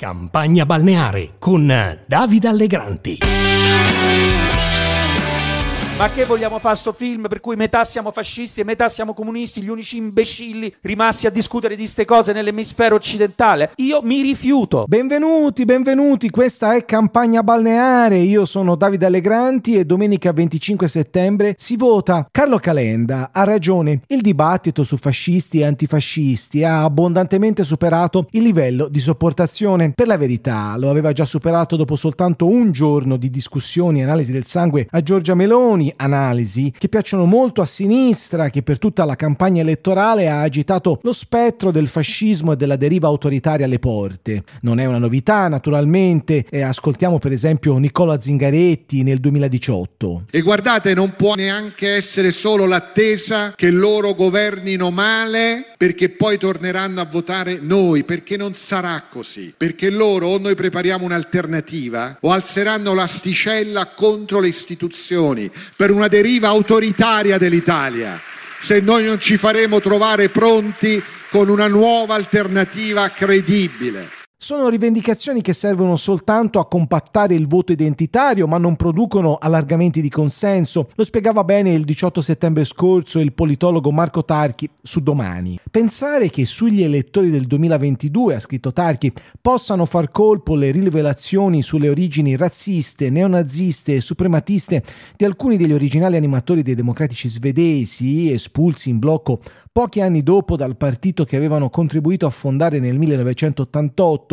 Campagna balneare con Davide Allegranti. Ma che vogliamo fare sto film per cui metà siamo fascisti e metà siamo comunisti, gli unici imbecilli rimasti a discutere di ste cose nell'emisfero occidentale? Io mi rifiuto. Benvenuti, benvenuti, questa è Campagna Balneare, io sono Davide Allegranti e domenica 25 settembre si vota. Carlo Calenda ha ragione, il dibattito su fascisti e antifascisti ha abbondantemente superato il livello di sopportazione. Per la verità lo aveva già superato dopo soltanto un giorno di discussioni e analisi del sangue a Giorgia Meloni analisi che piacciono molto a sinistra, che per tutta la campagna elettorale ha agitato lo spettro del fascismo e della deriva autoritaria alle porte. Non è una novità, naturalmente, e ascoltiamo per esempio Nicola Zingaretti nel 2018. E guardate, non può neanche essere solo l'attesa che loro governino male perché poi torneranno a votare noi, perché non sarà così, perché loro o noi prepariamo un'alternativa o alzeranno l'asticella contro le istituzioni, per una deriva autoritaria dell'Italia, se noi non ci faremo trovare pronti con una nuova alternativa credibile. Sono rivendicazioni che servono soltanto a compattare il voto identitario, ma non producono allargamenti di consenso. Lo spiegava bene il 18 settembre scorso il politologo Marco Tarchi su Domani. Pensare che sugli elettori del 2022, ha scritto Tarchi, possano far colpo le rivelazioni sulle origini razziste, neonaziste e suprematiste di alcuni degli originali animatori dei democratici svedesi, espulsi in blocco pochi anni dopo dal partito che avevano contribuito a fondare nel 1988,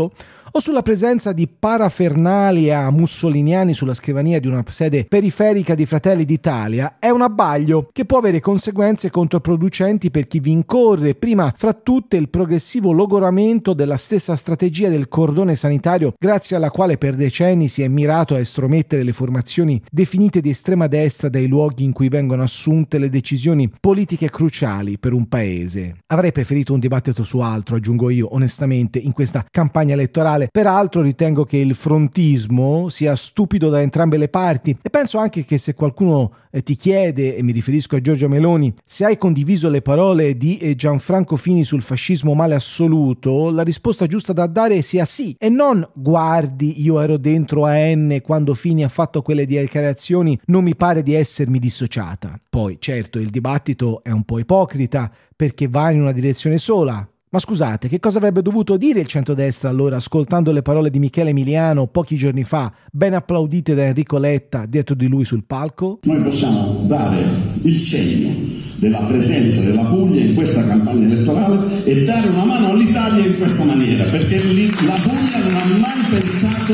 o sulla presenza di parafernalia mussoliniani sulla scrivania di una sede periferica di Fratelli d'Italia, è un abbaglio che può avere conseguenze controproducenti per chi vi incorre, prima fra tutte il progressivo logoramento della stessa strategia del cordone sanitario grazie alla quale per decenni si è mirato a estromettere le formazioni definite di estrema destra dai luoghi in cui vengono assunte le decisioni politiche cruciali per un paese. Avrei preferito un dibattito su altro, aggiungo io, onestamente, in questa campagna elettorale. Peraltro ritengo che il frontismo sia stupido da entrambe le parti. E penso anche che se qualcuno eh, ti chiede, e mi riferisco a Giorgia Meloni, se hai condiviso le parole di eh, Gianfranco Fini sul fascismo male assoluto, la risposta giusta da dare sia sì. E non guardi io ero dentro a N quando Fini ha fatto quelle dichiarazioni, non mi pare di essermi dissociata. Poi certo il dibattito è un po' ipocrita perché va in una direzione sola, ma scusate, che cosa avrebbe dovuto dire il centrodestra allora ascoltando le parole di Michele Emiliano pochi giorni fa, ben applaudite da Enrico Letta dietro di lui sul palco? Noi possiamo dare il segno della presenza della Puglia in questa campagna elettorale e dare una mano all'Italia in questa maniera, perché la Puglia non ha mai pensato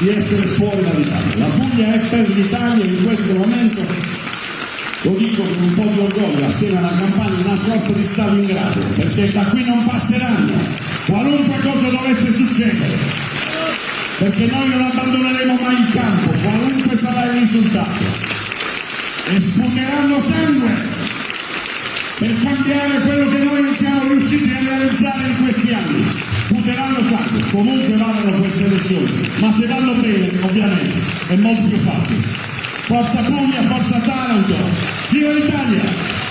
di essere fuori dall'Italia. La Puglia è per l'Italia in questo momento lo dico con un po' di orgoglio, assieme alla campagna, una sorta di Stalingrado, perché da qui non passeranno, qualunque cosa dovesse succedere, perché noi non abbandoneremo mai il campo, qualunque sarà il risultato, e sputeranno sangue per cambiare quello che noi non siamo riusciti a realizzare in questi anni. Sputeranno sangue, comunque vadano queste elezioni, ma se vanno bene, ovviamente, è molto più facile. Forza Puglia, Forza Taranto, viva l'Italia!